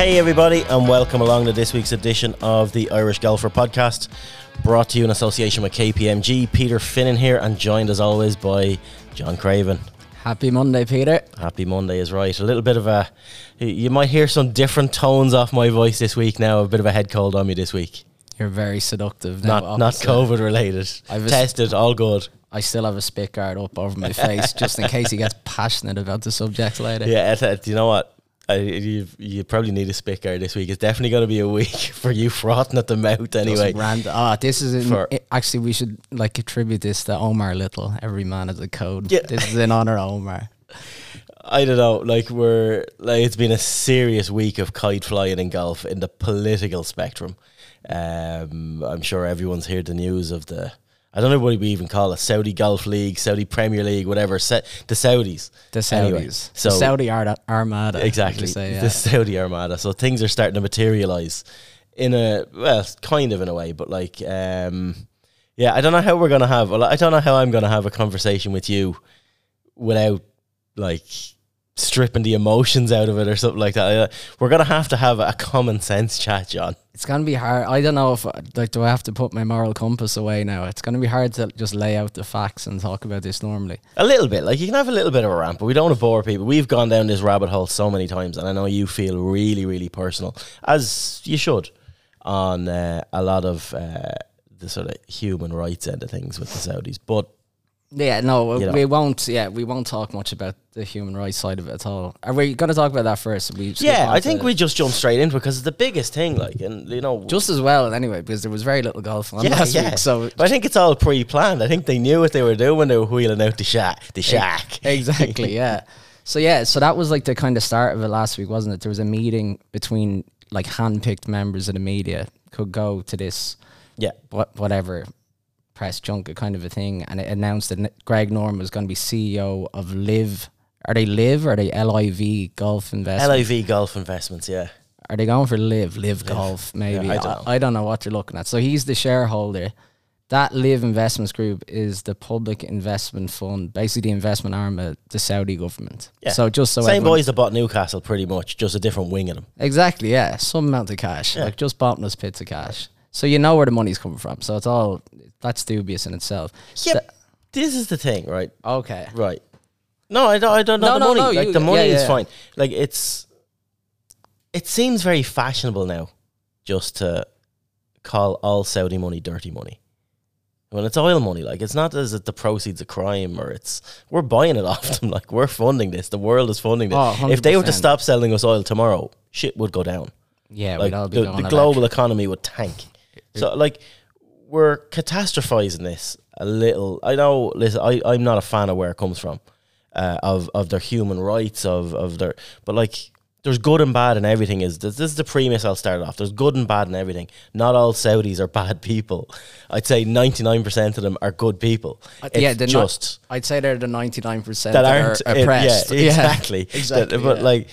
Hey, everybody, and welcome along to this week's edition of the Irish Golfer Podcast, brought to you in association with KPMG. Peter Finnan here, and joined as always by John Craven. Happy Monday, Peter. Happy Monday is right. A little bit of a. You might hear some different tones off my voice this week now. A bit of a head cold on me this week. You're very seductive. Now, Not not COVID related. I've Tested, all good. I still have a spit guard up over my face just in case he gets passionate about the subject later. Yeah, it- you know what? I, you you probably need a spit guard this week. It's definitely going to be a week for you frothing at the mouth anyway. Just rand- ah, this is in, For- i- actually we should like attribute this to Omar Little. Every man has a code. Yeah. This is in honor of Omar. I don't know. Like we're like it's been a serious week of kite flying in golf in the political spectrum. Um, I'm sure everyone's heard the news of the. I don't know what we even call it. Saudi Golf League, Saudi Premier League, whatever. Sa- the Saudis. The Saudis, Anyway, the Saudi Ar- Armada. Exactly. say, yeah. The Saudi Armada. So things are starting to materialize in a well, kind of in a way, but like um yeah, I don't know how we're gonna have well, I don't know how I'm gonna have a conversation with you without like stripping the emotions out of it or something like that. We're gonna have to have a common sense chat, John. It's gonna be hard. I don't know if like do I have to put my moral compass away now? It's gonna be hard to just lay out the facts and talk about this normally. A little bit, like you can have a little bit of a rant, but we don't want to bore people. We've gone down this rabbit hole so many times, and I know you feel really, really personal, as you should, on uh, a lot of uh, the sort of human rights end of things with the Saudis. But Yeah, no, You know. we won't. Yeah, we won't talk much about the human rights side of it at all. Are we going to talk about that first? We yeah, I think we just jump straight into it because it's the biggest thing, like, and you know, just as well anyway because there was very little golf on yeah, last yeah. week. So but I think it's all pre-planned. I think they knew what they were doing when they were wheeling out the Shark, the Shark. exactly, yeah. So yeah, so that was like the kind of start of it last week, wasn't it? There was a meeting between like hand-picked members of the media could go to this yeah, what whatever press junket kind of a thing, and it announced that Greg Norman was going to be CEO of Live. Are they Live or are they LIV Golf Investment? LIV Golf Investments. Yeah, Are they going for Live Live Golf? Maybe I I, don't know. I, don't know what they're looking at. So he's the shareholder. That Live Investments Group is the public investment fund, basically the investment arm of the Saudi government. Yeah. So just so same everyone- boys that bought Newcastle, pretty much, just a different wing of them. Exactly, yeah. Some amount of cash. Yeah. Like just bottomless pits of cash. So you know where the money's coming from. So it's all that's dubious in itself. Yeah, this is the thing, right? okay. Right. No, I don't. I don't know No, the no, money. no, like you- the money yeah, is yeah. fine. Like it's. It seems very fashionable now, just to call all Saudi money dirty money. When it's oil money, like it's not as if the proceeds of crime or it's we're buying it off them. Like we're funding this. The world is funding this. Oh, if they were to 100%. stop selling us oil tomorrow, shit would go down Yeah, like we'd all be the, going the global economy would tank. So like we're catastrophizing this a little. I know. Listen, I I'm not a fan of where it comes from, uh, of of their human rights of of their. But like, there's good and bad in everything. Is this, this is the premise? I'll start off. There's good and bad in everything. Not all Saudis are bad people. I'd say 99 percent of them are good people. It's Uh, yeah, they're not- just I'd say they're the ninety nine percent that that, aren't are oppressed. yeah, exactly. exactly. That- but yeah. like,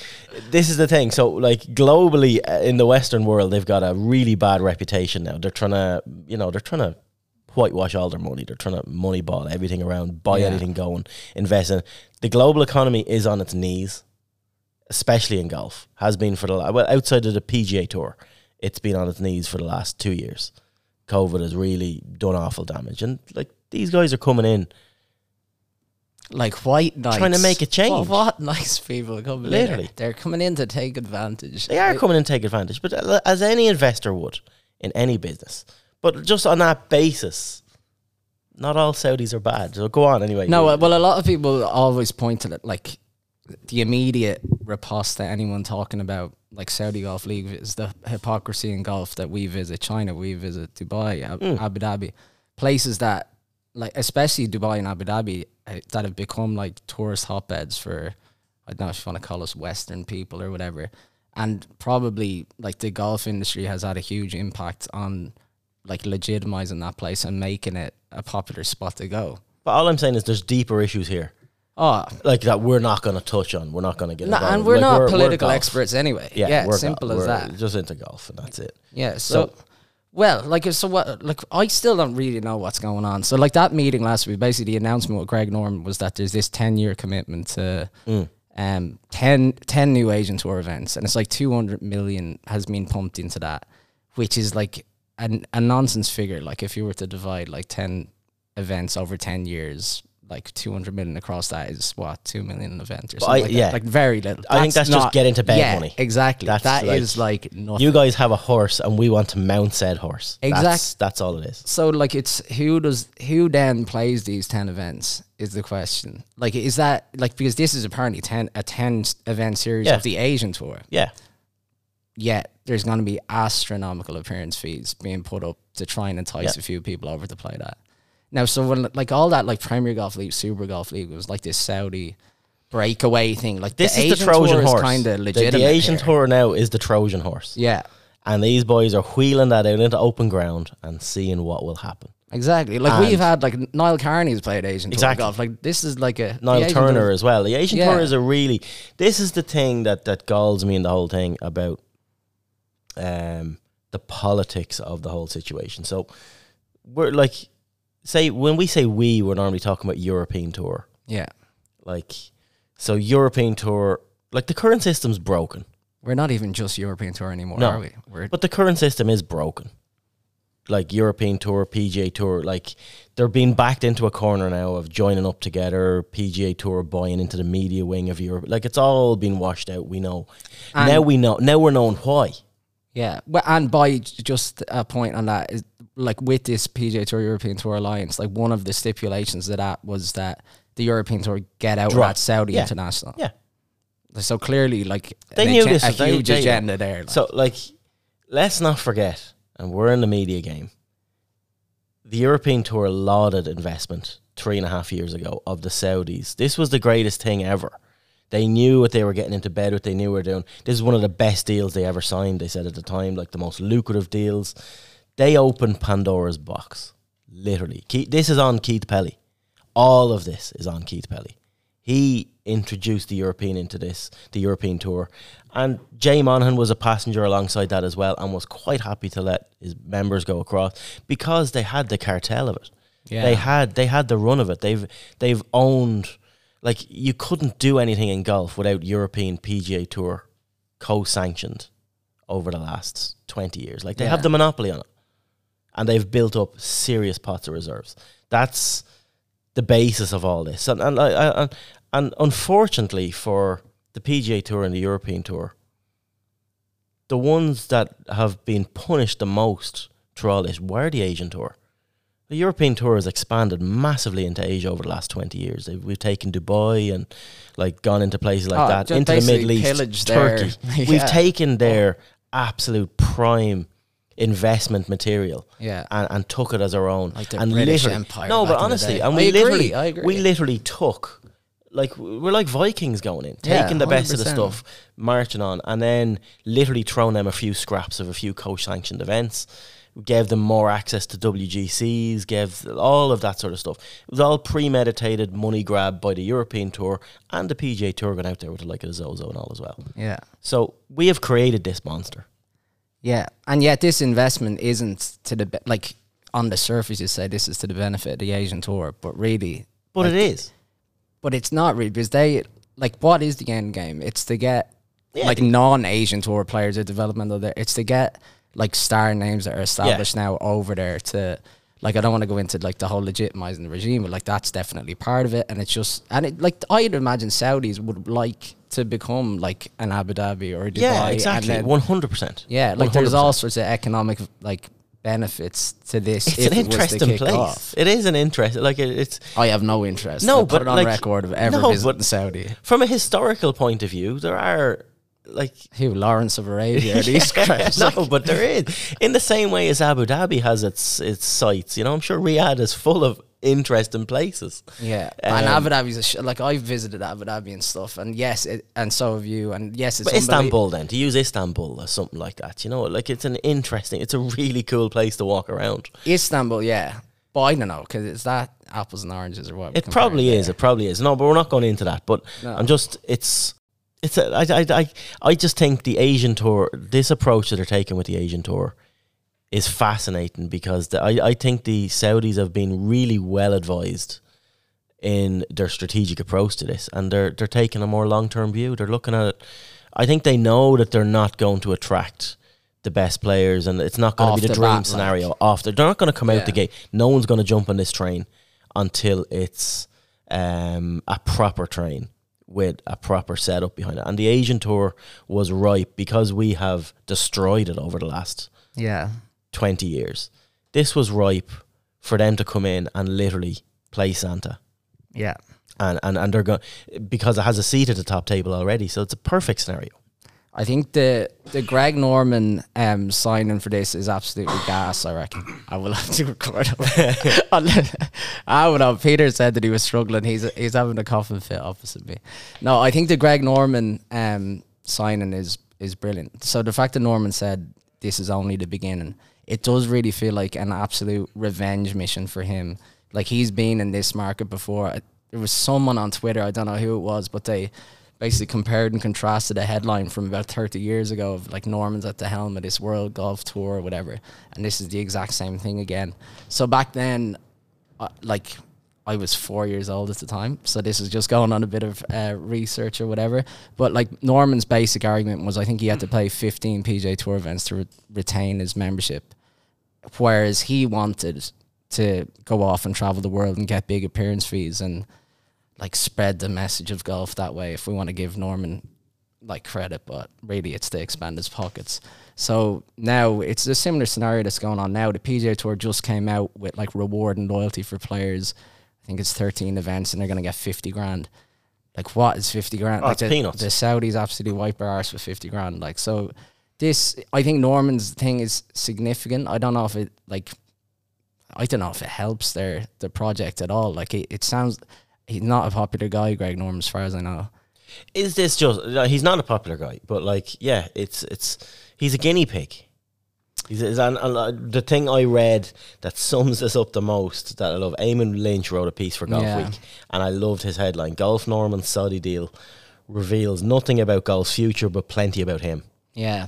this is the thing. So like globally uh, in the Western world, they've got a really bad reputation now. They're trying to, you know, they're trying to whitewash all their money. They're trying to moneyball everything around, buy Yeah. anything going, invest in. The global economy is on its knees, especially in golf. Has been for the well outside of the PGA Tour, it's been on its knees for the last two years. COVID has really done awful damage, and like these guys are coming in. like white knights Trying to make a change. What, what nice people coming? Literally. here. They're coming in to take advantage. They are coming in to take advantage, but uh, as any investor would in any business. But just on that basis, not all Saudis are bad. So go on anyway. No, uh, well, a lot of people always point to it like the immediate riposte to anyone talking about like Saudi Golf League is the hypocrisy in golf that we visit China, we visit Dubai, Mm. Abu Dhabi, places that like especially Dubai and Abu Dhabi uh, that have become like tourist hotbeds for I don't know if you want to call us Western people or whatever, and probably like the golf industry has had a huge impact on like legitimizing that place and making it a popular spot to go. but all I'm saying is there's deeper issues here, Oh, like that we're not going to touch on. We're not going to get. No, and we're Like, not we're political golf. experts anyway. Yeah, Yeah, we're simple golf. as We're that. Just into golf, and that's it. Yeah. So, So- well, like so what? Like I still don't really know what's going on. So like that meeting last week, basically the announcement with Greg Norman was that there's this ten year commitment to Mm. um, 10, 10 new Asian tour events, and it's like two hundred million has been pumped into that, which is like an, a nonsense figure. Like if you were to divide like ten events over ten years, like two hundred million across that is what two million an event or something. I- like yeah. that. like very little. I think that's just get into bed yeah, money. Exactly. That's That's like- like nothing. You guys have a horse, and we want to mount said horse. That's, that's all it is. So like it's who does who then plays these ten events is the question. Like is that like because this is apparently ten a ten event series Yeah. of the Asian tour. Yeah, Yet there's going to be astronomical appearance fees being put up to try and entice Yeah. a few people over to play that. Now, so when like all that like Premier Golf League, Super Golf League was like this Saudi breakaway thing. Like this the is Asian the Trojan tour horse. kind of of the, legitimate. Asian here. tour now is the Trojan horse, Yeah, and these boys are wheeling that out into open ground and seeing what will happen. exactly. Like And- we've had like Niall Kearney's played Asian Exactly. tour golf. Like this is like a the Niall Turner tour- as well. The Asian Yeah. tour is a really. This is the thing that that galls me in the whole thing about um, the politics of the whole situation. So we're like, say when we say we, we're normally talking about European tour. Yeah, Like, so European tour, like the current system's broken, we're not even just European tour anymore, No. are we? We're but the current system is broken. Like European tour, PGA tour, like they're being backed into a corner now of joining up together. PGA tour buying into the media wing of Europe. Like it's all been washed out. We know And- now. We know now. We're knowing why. Yeah, and by just a point on that is like with this PJ Tour European Tour alliance, like one of the stipulations of that was that the European Tour get out Drop. at Saudi Yeah. International. Yeah. So clearly, like They knew this a they- huge they- agenda there. Like, So, like, let's not forget, and we're in the media game. The European Tour lauded investment three and a half years ago of the Saudis. This was the greatest thing ever. They knew what they were getting into bed with. They knew what they were doing. This is one of the best deals they ever signed. They said at the time, like the most lucrative deals. They opened Pandora's box, literally. Keith, this is on Keith Pelley. All of this is on Keith Pelley. He introduced the European into this, the European tour, and Jay Monahan was a passenger alongside that as well, and was quite happy to let his members go across because they had the cartel of it. Yeah. They had they had the run of it. They've they've owned like you couldn't do anything in golf without European PGA Tour co-sanctioned over the last twenty years. Like they Yeah. have the monopoly on it, and they've built up serious pots of reserves. That's the basis of all this, and and I, I, and, and unfortunately for the PGA Tour and the European Tour, the ones that have been punished the most through all this were the Asian Tour. The European Tour has expanded massively into Asia over the last twenty years. We've taken Dubai and like gone into places like Oh, that, into the Middle East, Turkey. We've taken their absolute prime investment material yeah. and, and took it as our own. Like the and British Empire No, but honestly, and we agree, literally, I agree. we literally took, like we're like Vikings going in, Yeah, taking the best of the stuff, marching on, and then literally throwing them a few scraps of a few co-sanctioned events. Gave them more access to WGCs, gave all of that sort of stuff. It was all premeditated money grab by the European Tour and the PGA Tour going out there with the like of Zozo and all as well. Yeah. So we have created this monster. Yeah, and yet this investment isn't to the be- like on the surface. You say this is to the benefit of the Asian tour, but really, But it is. but it's not really because they like what is the end game? It's to get Yeah. like non-Asian tour players or development of there. It's to get like star names that are established now over there to. Like I don't want to go into like the whole legitimizing the regime, but like that's definitely part of it, and it's just and it like I'd imagine Saudis would like to become like an Abu Dhabi or a Dubai, Yeah, exactly. One hundred percent. yeah, like there's all sorts of economic like benefits to this. It's if an it interesting place. off. It is an interest. Like it, it's I have no interest. No, I'll put but, it on like, record of ever no, visiting Saudi. from a historical point of view. There are like Who Lawrence of Arabia? These guys. no, but there is in the same way as Abu Dhabi has its its sites. You know, I'm sure Riyadh is full of interesting places. Yeah, and Um, Abu Dhabi's a sh- like I've visited Abu Dhabi and stuff, and yes, it, and so have you, and yes, it's But Istanbul, then to use Istanbul or something like that, you know, like it's an interesting, it's a really cool place to walk around. Istanbul, yeah, but I don't know because it's that apples and oranges or what. It probably is. there. It probably is. No, but we're not going into that. But No. I'm just. It's. It's. A, I, I. I. I just think the Asian tour. This approach that they're taking with the Asian tour is fascinating because the, I. I think the Saudis have been really well advised in their strategic approach to this, and they're they're taking a more long term view. They're looking at it. I think they know that they're not going to attract the best players, and it's not going to be the, the dream bat, like. scenario. After they're not going to come out the gate. No one's going to jump on this train until it's um, a proper train with a proper setup behind it. And the Asian tour was ripe because we have destroyed it over the last Yeah. 20 years. This was ripe for them to come in and literally play Santa. Yeah. And, and, and they're going because it has a seat at the top table already. So it's a perfect scenario. I think the the Greg Norman um, signing for this is absolutely gas. I reckon I will have to record. I don't know. Peter said that he was struggling. He's he's having a coughing fit opposite me. No, I think the Greg Norman um, signing is is brilliant. So the fact that Norman said this is only the beginning, it does really feel like an absolute revenge mission for him. Like he's been in this market before. There was someone on Twitter, I don't know who it was, but they basically compared and contrasted a headline from about 30 years ago of like Norman's at the helm of this World Golf Tour or whatever. And this is the exact same thing again. So back then, uh, like I was four years old at the time, so this is just going on a bit of uh, research or whatever. But like Norman's basic argument was, I think he had to play 15 PJ Tour events to re- retain his membership, whereas he wanted to go off and travel the world and get big appearance fees and like spread the message of golf that way. If we want to give Norman like credit, but really it's to expand his pockets. So now it's a similar scenario that's going on now. The PGA Tour just came out with like reward and loyalty for players. I think it's 13 events and they're going to get 50 grand. Like what is 50 grand? Oh, like it's the, peanuts. the Saudis absolutely wipe their arse for 50 grand. Like so this I think Norman's thing is significant. I don't know if it like I don't know if it helps their the project at all. Like it, it sounds he's not a popular guy, Greg Norman, as far as I know. Is this just uh, he's not a popular guy, but like yeah, it's it's he's a guinea pig. He's, he's an, uh, the thing I read that sums this up the most that I love. Eamon Lynch wrote a piece for Golf Yeah. Week, and I loved his headline: "Golf Norman's Saudi deal reveals nothing about golf's future, but plenty about him." Yeah.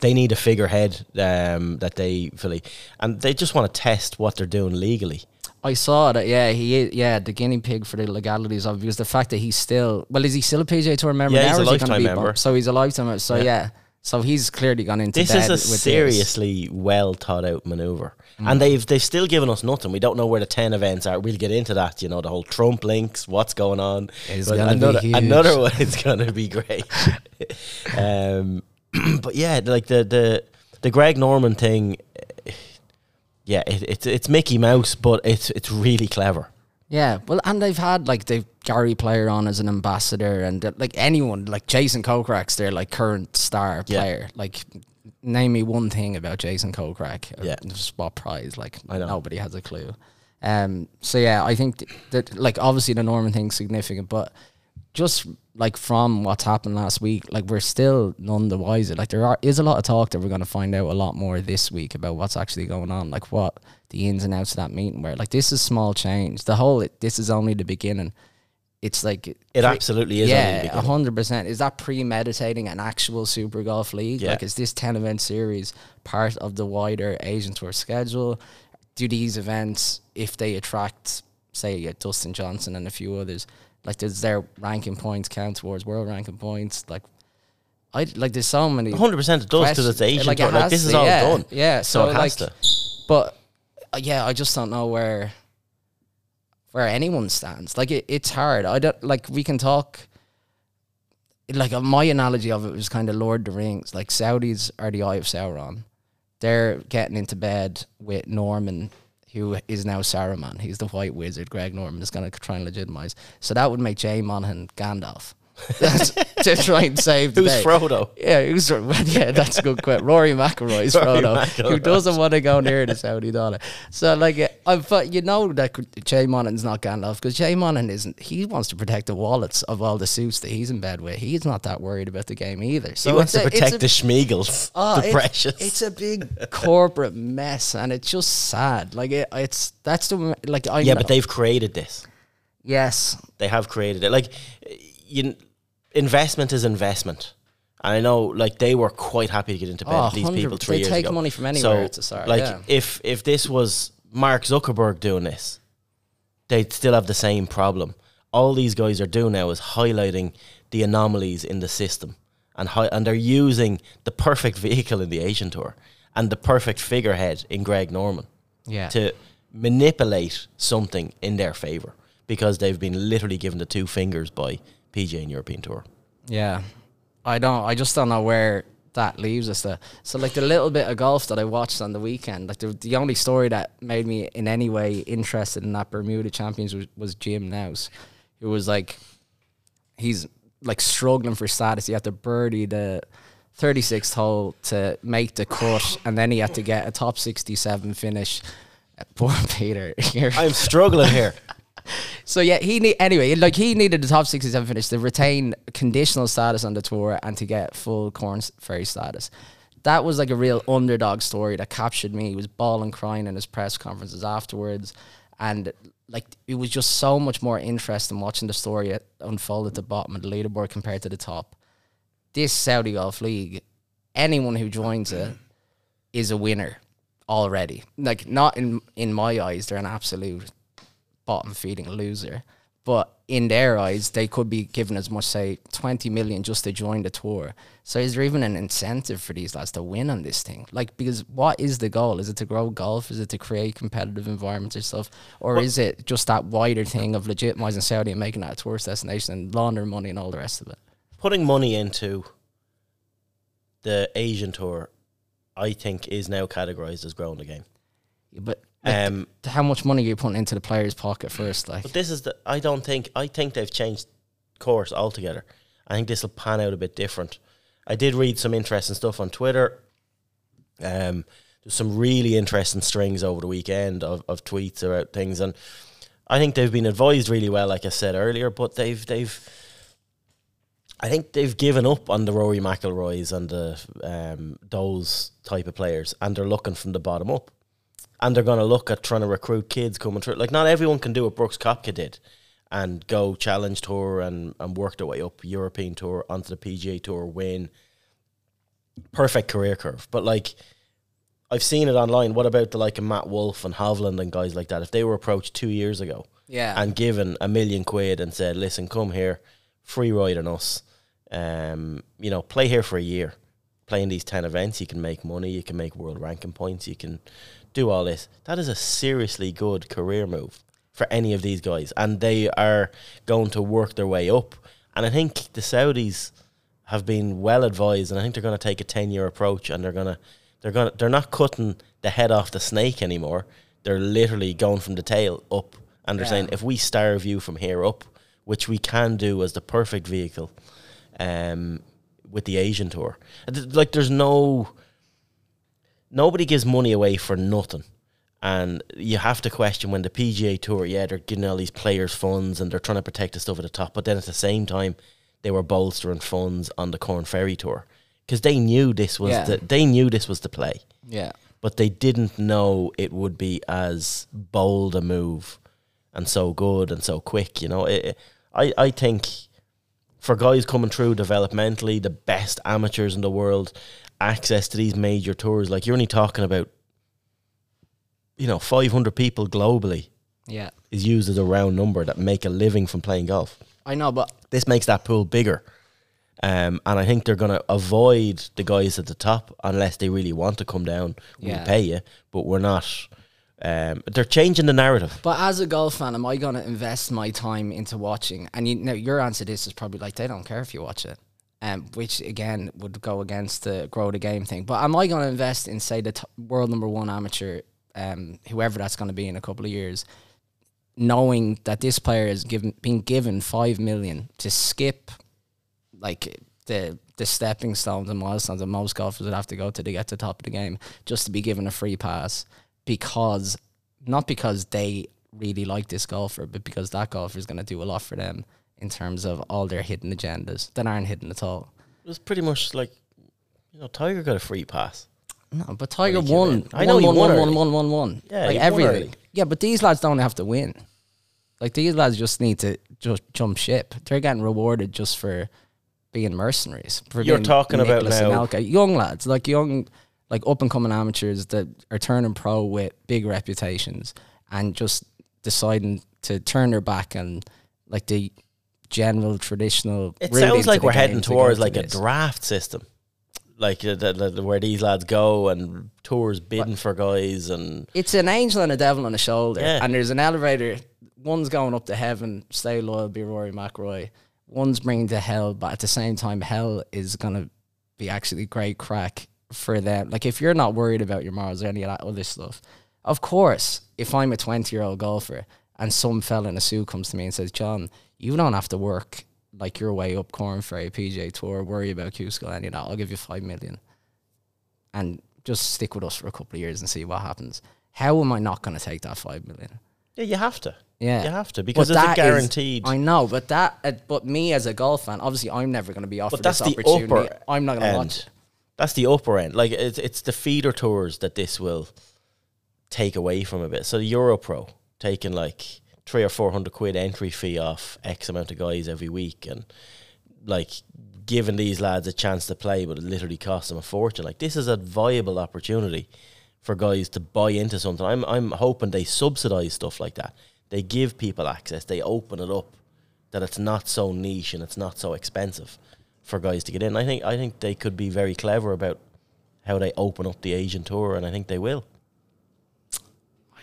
They need a figurehead um, that they fully, and they just want to test what they're doing legally. I saw that. Yeah, he is. Yeah, the guinea pig for the legalities of it because the fact that he's still well, is he still a PGA Tour member? Yeah, now, he's a is he lifetime member. So he's a lifetime. member. So Yeah. yeah. So he's clearly gone into This is a this. seriously well thought out maneuver, Mm. and they've they've still given us nothing. We don't know where the ten events are. We'll get into that. You know the whole Trump links, what's going on. It's But gonna be another huge. another one is gonna be great. um, but yeah, like the the the Greg Norman thing. Yeah, it, it's it's Mickey Mouse, but it's it's really clever. Yeah, well, and they've had like they've Gary Player on as an ambassador, and uh, like anyone, like Jason Kokrak's their like current star Yeah. player. Like, name me one thing about Jason Kokrak. or Yeah. what prize? Like, I know. nobody has a clue. Um, so yeah, I think th- that like obviously the Norman thing's significant, but just like from what's happened last week, like we're still none the wiser. Like there are is a lot of talk that we're going to find out a lot more this week about what's actually going on, like what the ins and outs of that meeting were. Like this is small change. The whole it, this is only the beginning. It's like It pre- absolutely is. yeah, a hundred percent. Is that premeditating an actual Super Golf League? Yeah. Like, is this ten event series part of the wider Asian Tour schedule? Do these events, if they attract, say, Dustin Johnson and a few others, like, does their ranking points count towards world ranking points? Like, I like. There's so many. hundred percent it does because it's. Asian. Like, it. Like this is to, all yeah, done. Yeah, So, so, it like, has to. but uh, yeah, I just don't know where where anyone stands. Like it, it's hard. I don't like we can talk. Like uh, my analogy of it was kind of Lord of the Rings. Like Saudis are the Eye of Sauron. They're getting into bed with Norman, who is now Saruman. He's the White Wizard. Greg Norman is going to try and legitimize. So that would make Jay Monahan Gandalf. to try and save the Who's day. Frodo? Yeah, who's yeah, that's a good question. Rory McIlroy's Frodo, McIlroy. who doesn't want to go near the Saudi dollar. So like, uh, I but you know that could- Jay Monahan's not Gandalf because Jay Monahan isn't. He wants to protect the wallets of all the suits that he's in bed with. He's not that worried about the game either. So he wants to protect a- the Smeagols, Oh, the it's, precious. It's a big corporate mess, and it's just sad. Like it, it's that's the like I yeah, know- but they've created this. yes They have created it. Like, you, investment is investment. And I know, like, they were quite happy to get into bed Oh, with these people three they years take ago. money from anywhere So, start, Like, yeah. if if this was Mark Zuckerberg doing this, they'd still have the same problem. All these guys are doing now is highlighting the anomalies in the system, and hi- and they're using the perfect vehicle in the Asian Tour and the perfect figurehead in Greg Norman Yeah. to manipulate something in their favor because they've been literally given the two fingers by PGA and European Tour. Yeah, I don't. I just don't know where that leaves us. There. So, like the little bit of golf that I watched on the weekend, like the, the only story that made me in any way interested in that Bermuda Champions was, was Jim Knous, who was like, he's like struggling for status. He had to birdie the 36th hole to make the cut, and then he had to get a top 67 finish. Poor Peter. I'm struggling here. So yeah, he need anyway. Like he needed the top sixty-seven finish to retain conditional status on the tour and to get full Corn Ferry status. That was like a real underdog story that captured me. He was bawling, crying in his press conferences afterwards, and like it was just so much more interesting watching the story unfold at the bottom of the leaderboard compared to the top. This Saudi Golf League, anyone who joins it is a winner already. Like not in in my eyes, they're an absolute bottom feeding loser. But in their eyes, they could be given as much, say, 20 million just to join the tour. So is there even an incentive for these lads to win on this thing? Like, because what is the goal? Is it to grow golf? Is it to create competitive environments or stuff? Or is it just that wider thing of legitimizing Saudi and making that a tourist destination and laundering money and all the rest of it? Putting money into the Asian Tour, I think, is now categorized as growing the game. But like, Um, how much money are you putting into the player's pocket first? Like, But this is the. I don't think. I think they've changed course altogether. I think this will pan out a bit different. I did read some interesting stuff on Twitter. Um, there's some really interesting strings over the weekend of, of tweets about things, and I think they've been advised really well, like I said earlier. But they've they've. I think they've given up on the Rory McIlroys and the um, those type of players, and they're looking from the bottom up and they're going to look at trying to recruit kids coming through. Like, not everyone can do what Brooks Koepka did and go challenge tour and, and work their way up European tour onto the PGA tour, win. Perfect career curve. But, like, I've seen it online. What about the like of Matt Wolff and Hovland and guys like that? If they were approached two years ago yeah. and given a million quid and said, listen, come here, free ride on us, um, you know, play here for a year. Playing these 10 events, you can make money, you can make world ranking points, you can do all this. That is a seriously good career move for any of these guys. And they are going to work their way up. And I think the Saudis have been well advised and I think they're going to take a 10 year approach and they're to they're to they're not cutting the head off the snake anymore. They're literally going from the tail up and they're Yeah. saying if we starve you from here up, which we can do as the perfect vehicle um with the Asian tour. Like there's no nobody gives money away for nothing. And you have to question when the PGA Tour, yeah, they're giving all these players funds and they're trying to protect the stuff at the top, but then at the same time, they were bolstering funds on the Corn Ferry Tour because they knew this was Yeah. the they knew this was the play, yeah. but they didn't know it would be as bold a move and so good and so quick. You know, it, I I think for guys coming through developmentally, the best amateurs in the world, access to these major tours, like you're only talking about, you know, 500 people globally Yeah. is used as a round number that make a living from playing golf. I know, but This makes that pool bigger. Um, and I think they're going to avoid the guys at the top unless they really want to come down. Yeah. We'll pay you, but we're not. Um, they're changing the narrative. But as a golf fan, am I going to invest my time into watching? And you know, your answer to this is probably like they don't care if you watch it, um, which again would go against the grow the game thing. But am I going to invest in say the t- world number one amateur, um, whoever that's going to be in a couple of years, knowing that this player is given been given five million to skip, like the the stepping stones and milestones that most golfers would have to go to to get to the top of the game, just to be given a free pass because not because they really like this golfer, but because that golfer is going to do a lot for them in terms of all their hidden agendas that aren't hidden at all. It was pretty much like, you know, Tiger got a free pass. No, but Tiger won. I know he won, won won, early. won, won, won, won. Yeah, like everything. Yeah, but these lads don't have to win. Like these lads just need to just jump ship. They're getting rewarded just for being mercenaries. For You're being talking about now- young lads, like young, like up and coming amateurs that are turning pro with big reputations and just deciding to turn their back and like the general traditional. It sounds like we're heading game to go towards to like a draft system, like uh, the, the, the, where these lads go and tours bidding for guys and it's an angel and a devil on the shoulder, Yeah. and there's an elevator. One's going up to heaven, stay loyal, be Rory McIlroy. One's bringing to hell, but at the same time, hell is gonna be actually great crack for them. Like if you're not worried about your morals or any of that other stuff, of course, if I'm a 20 year old golfer and some fella in a suit comes to me and says, "John, you don't have to work like your way up Corn Ferry PJ Tour, worry about Q School, any of that. I'll give you five million and just stick with us for a couple of years and see what happens. How am I not going to take that five million? yeah, you have to. Yeah, You have to because But it's a that is- guaranteed. I know, but that, uh, but me as a golf fan, obviously, I'm never going to be offered but that's this the opportunity. upper. I'm not going to watch. That's the upper end. Like it's it's the feeder tours that this will take away from a bit. So the Euro Pro taking like three or four hundred quid entry fee off X amount of guys every week, and like giving these lads a chance to play, but it literally costs them a fortune. Like this is a viable opportunity for guys to buy into something. I'm I'm hoping they subsidize stuff like that. They give people access. They open it up that it's not so niche and it's not so expensive for guys to get in. I think I think they could be very clever about how they open up the Asian tour, and I think they will.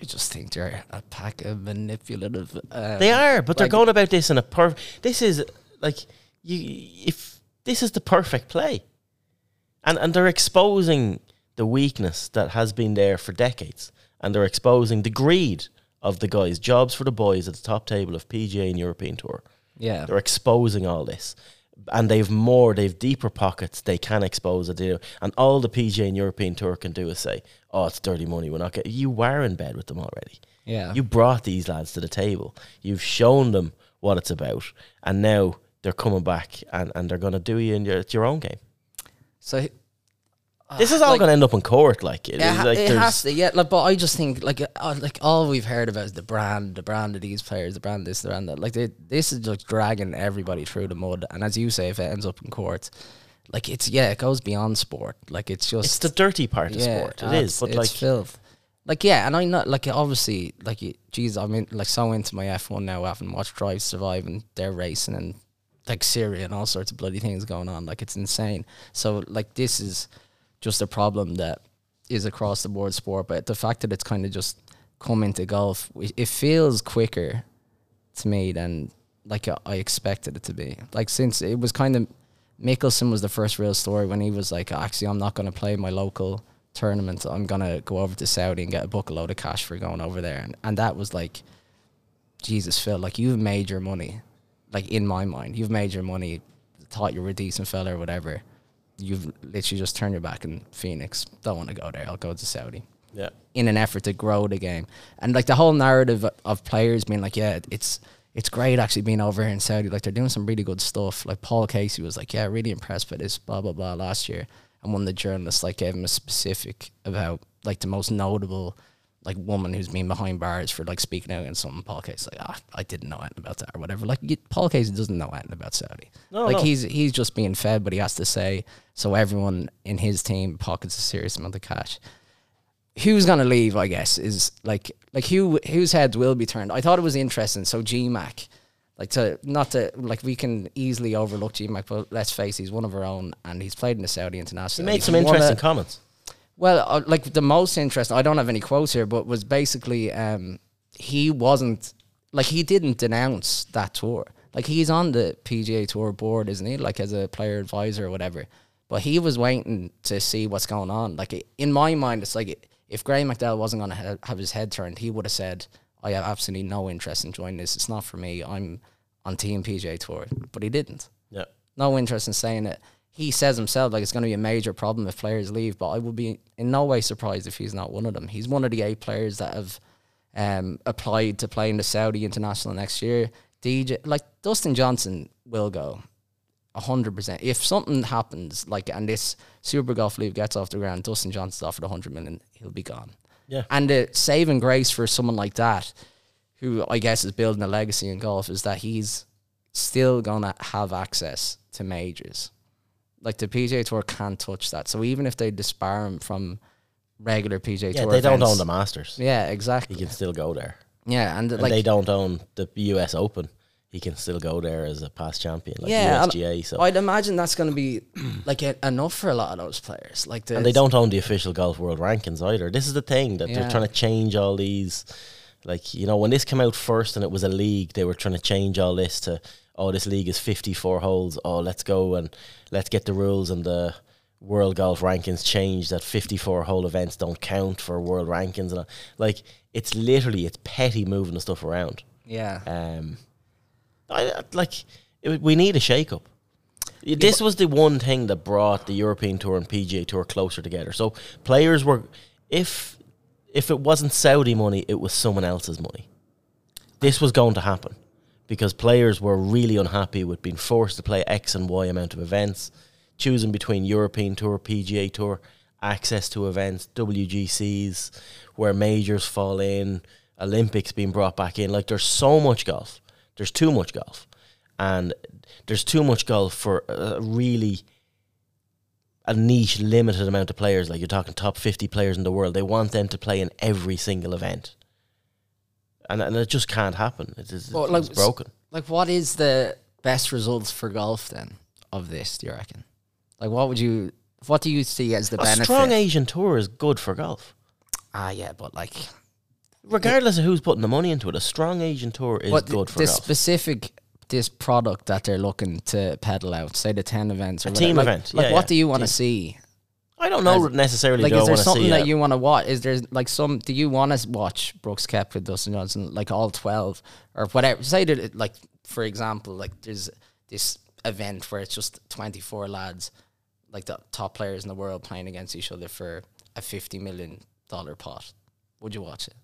I just think they're a pack of manipulative. Um, They are, but they're going about this in a perfect. This is like you if this is the perfect play, and and they're exposing the weakness that has been there for decades, and they're exposing the greed of the guys. Jobs for the boys at the top table of PGA and European Tour. Yeah, They're exposing all this. And they've more, they've deeper pockets. They can expose it. They do. And all the PGA and European Tour can do is say, oh, it's dirty money. We're not getting. You were in bed with them already. yeah. You brought these lads to the table. You've shown them what it's about. And now they're coming back and, and they're going to do you in your, it's your own game. so This is all like- going to end up in court. Like, it, it, ha- like it has to, yeah. Like, but I just think like uh, like all we've heard about is the brand, the brand of these players, the brand this, the brand that. Like they, this is just dragging everybody through the mud. And as you say, if it ends up in court, like it's yeah, it goes beyond sport. Like it's just it's the dirty part of sport. It is. it's- But it's like, filth. Like yeah, and I'm not like obviously like geez, I'm in, like so into my F one now. Having watched Drive Survive and they're racing and like Syria and all sorts of bloody things going on. Like it's insane. So like this is just a problem that is across the board sport. But the fact that it's kind of just come into golf, it feels quicker to me than like I- expected it to be. Like since it was kind of Mickelson was the first real story when he was like, actually, I'm not going to play my local tournament. I'm going to go over to Saudi and get a book a load of cash for going over there. And, and that was like, Jesus, Phil, like you've made your money. Like in my mind, you've made your money, thought you were a decent fella or whatever. You've literally just turned your back in Phoenix. Don't want to go there. I'll go to Saudi yeah. in an effort to grow the game. And like the whole narrative of players being like, yeah, it's it's great actually being over here in Saudi. Like they're doing some really good stuff. Like Paul Casey was like, yeah, really impressed by this, blah blah blah last year. And one of the journalists like gave him a specific about like the most notable like woman who's been behind bars for like speaking out against something. Paul Casey like, ah, I didn't know anything about that or whatever. Like you- Paul Casey doesn't know anything about Saudi. No, like no. he's he's just being fed, but he has to say so everyone in his team pockets a serious amount of cash who's gonna leave, I guess, is like like who whose heads will be turned. I thought it was interesting. So GMAC, like to not to like we can easily overlook GMAC, but let's face, he's one of our own, and he's played in the Saudi international. He made some won a- interesting comments. Well, uh, like the most interesting. I don't have any quotes here, but was basically um, he wasn't like he didn't denounce that tour. Like he's on the PGA Tour board, isn't he? Like as a player advisor or whatever. But he was waiting to see what's going on. Like in my mind, it's like if Graham McDowell wasn't going to ha- have his head turned, he would have said, "I have absolutely no interest in joining this. It's not for me. I'm on Team PGA Tour." But he didn't Yeah. no interest in saying it. He says himself like it's going to be a major problem if players leave, but I would be in no way surprised if he's not one of them. He's one of the eight players that have um, applied to play in the Saudi International next year. DJ like Dustin Johnson will go hundred percent. If something happens like and this Super Golf League gets off the ground, Dustin Johnson's offered hundred million, he'll be gone. Yeah. And the saving grace for someone like that, who I guess is building a legacy in golf, is that he's still gonna have access to majors. Like the PGA Tour can't touch that. So even if they disbar him from regular PGA Yeah, Tour, they don't own the Masters. Yeah, exactly. He can still go there. Yeah, and, and like they don't own the U.S. Open. He can still go there as a past champion, like yeah, USGA. So I'd imagine that's going to be like enough for a lot of those players. Like and they don't own the official golf world rankings either. This is the thing that Yeah. they're trying to change all these. Like you know, when this came out first and it was a league, they were trying to change all this to oh, this league is fifty four holes. Oh, let's go and let's get the rules and the world golf rankings changed that fifty four hole events don't count for world rankings and all. like it's literally it's petty moving the stuff around. Yeah, Um, I I- like it, we need a shake up. This was the one thing that brought the European Tour and PGA Tour closer together. So players were, if if it wasn't Saudi money, it was someone else's money. This was going to happen because players were really unhappy with being forced to play X and Y amount of events, choosing between European Tour, PGA Tour, access to events, WGCs, where majors fall in, Olympics being brought back in. Like there's so much golf. There's too much golf. And there's too much golf for a really a niche, limited amount of players. Like you're talking top 50 players in the world. They want them to play in every single event. And, and it just can't happen. It is, Well, it's like, broken. like what is the best results for golf then of this? Do you reckon? Like, what would you? What do you see as the benefit? A benefit? strong Asian tour is good for golf. ah, yeah, but like, Regardless of who's putting the money into it, a strong Asian tour is good for the golf. specific this product that they're looking to peddle out, say the ten events or A whatever, team like, event, Like, yeah, what yeah, do you want to see? I don't know as- necessarily. Like, is there something that you want to watch? Is there like some? Do you want to watch Brooks Koepka, Dustin Johnson, like all twelve or whatever? Say that, it- like for example, like there's this event where it's just twenty four lads, like the top players in the world playing against each other for a fifty million dollar pot. Would you watch it?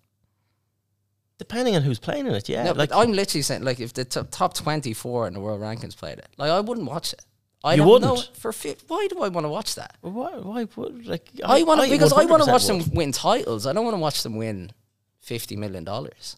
Depending on who's playing in it, yeah. no, like I'm literally saying, like, if the t- top twenty four in the world rankings played it, like, I wouldn't watch it. I You wouldn't? for fi- why do I want to watch that? why? Why would like? I want to because I want to watch would. them win titles. I don't want to watch them win fifty million dollars.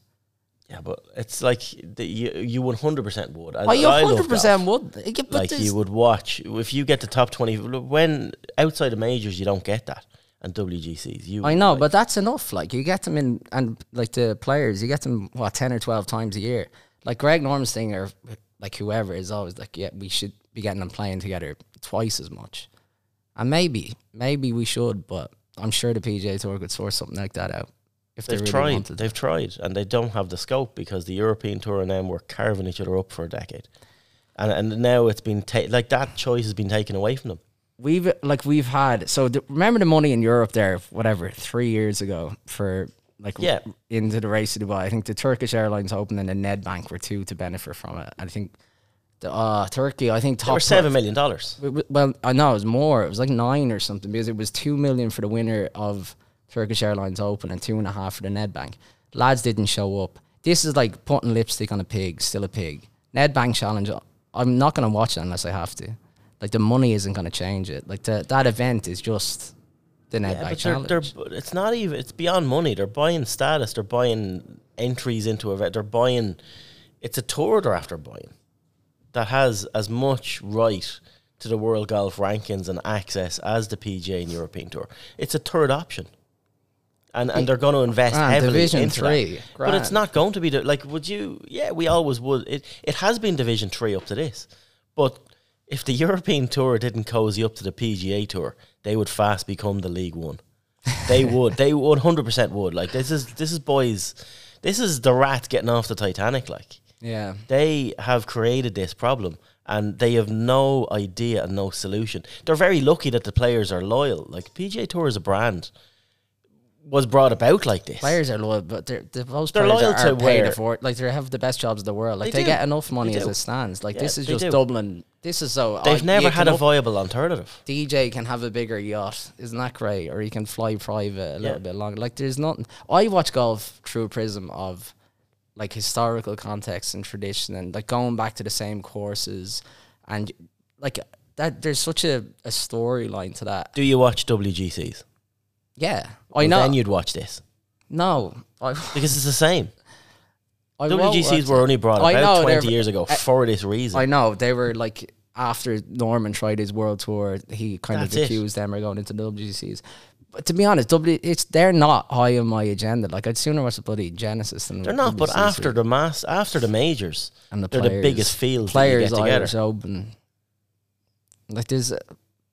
Yeah, but it's like the, you you one hundred percent would. I, you hundred percent would. Yeah, Like you would watch if you get the top twenty. When outside of majors, you don't get that, and WGCs. You, I know, like, but that's enough. Like you get them in, and like the players, you get them what ten or twelve times a year. Like Greg Norman's thing, or like whoever is always like, yeah, we should be getting them playing together twice as much. And maybe, maybe we should, but I'm sure the PGA Tour could sort something like that out if they've they really tried. wanted. They've tried, and they don't have the scope because the European Tour and them were carving each other up for a decade, and and now it's been ta- like that choice has been taken away from them. we've like we've had so the, remember the money in Europe there whatever three years ago for like Yeah. into the race to Dubai. I think the Turkish Airlines Open and the Nedbank were two to benefit from it. I think the uh, Turkey. I think top seven million dollars. Well, I know it was more. It was like nine or something because it was two million for the winner of Turkish Airlines Open and two and a half for the Nedbank. Lads didn't show up. This is like putting lipstick on a pig, still a pig. Nedbank challenge. I'm not gonna watch it unless I have to. Like the money isn't gonna change it. Like the, that event is just the Nedbank Yeah, but they're, challenge. they're, it's not even. It's beyond money. They're buying status. They're buying entries into event. They're buying. It's a tour they're after buying that has as much right to the world golf rankings and access as the PGA and European Tour. It's a third option, and and they're going to invest Grand, heavily Division into three, that. But it's not going to be the, like. Would you? Yeah, we always would. It it has been Division three up to this, but. If the European Tour didn't cozy up to the PGA Tour, they would fast become the League One. They would. They one hundred percent would. Like this is this is boys. This is the rat getting off the Titanic. Like yeah. they have created this problem, and they have no idea and no solution. They're very lucky that the players are loyal. Like PGA Tour as a brand was brought about like this. Players are loyal, but they're, the most They're players loyal are, to paid where- for Like they have the best jobs in the world. Like They they, get enough money as it stands. Like Yeah, this is just do. Dublin. This is so oh, They've oh, never had a viable alternative. DJ can have a bigger yacht. Isn't that great? Or he can fly private a little Yeah. bit longer. Like there's nothing. I watch golf through a prism of like historical context and tradition and like going back to the same courses and like that. There's such a, a storyline to that. Do you watch WGCs? Yeah, I Well, know. Then you'd watch this no, I, because it's the same. I WGCs were only brought I about know, twenty years ago I- for this reason. I know they were like after Norman tried his world tour, he kind That's of it. accused them of going into the WGCs. But to be honest, W it's they're not high on my agenda. Like I'd sooner watch the bloody Genesis than They're not, but after the mass, after the majors, and the they're players, the biggest fields that you players together. Irish Open. Like there's uh,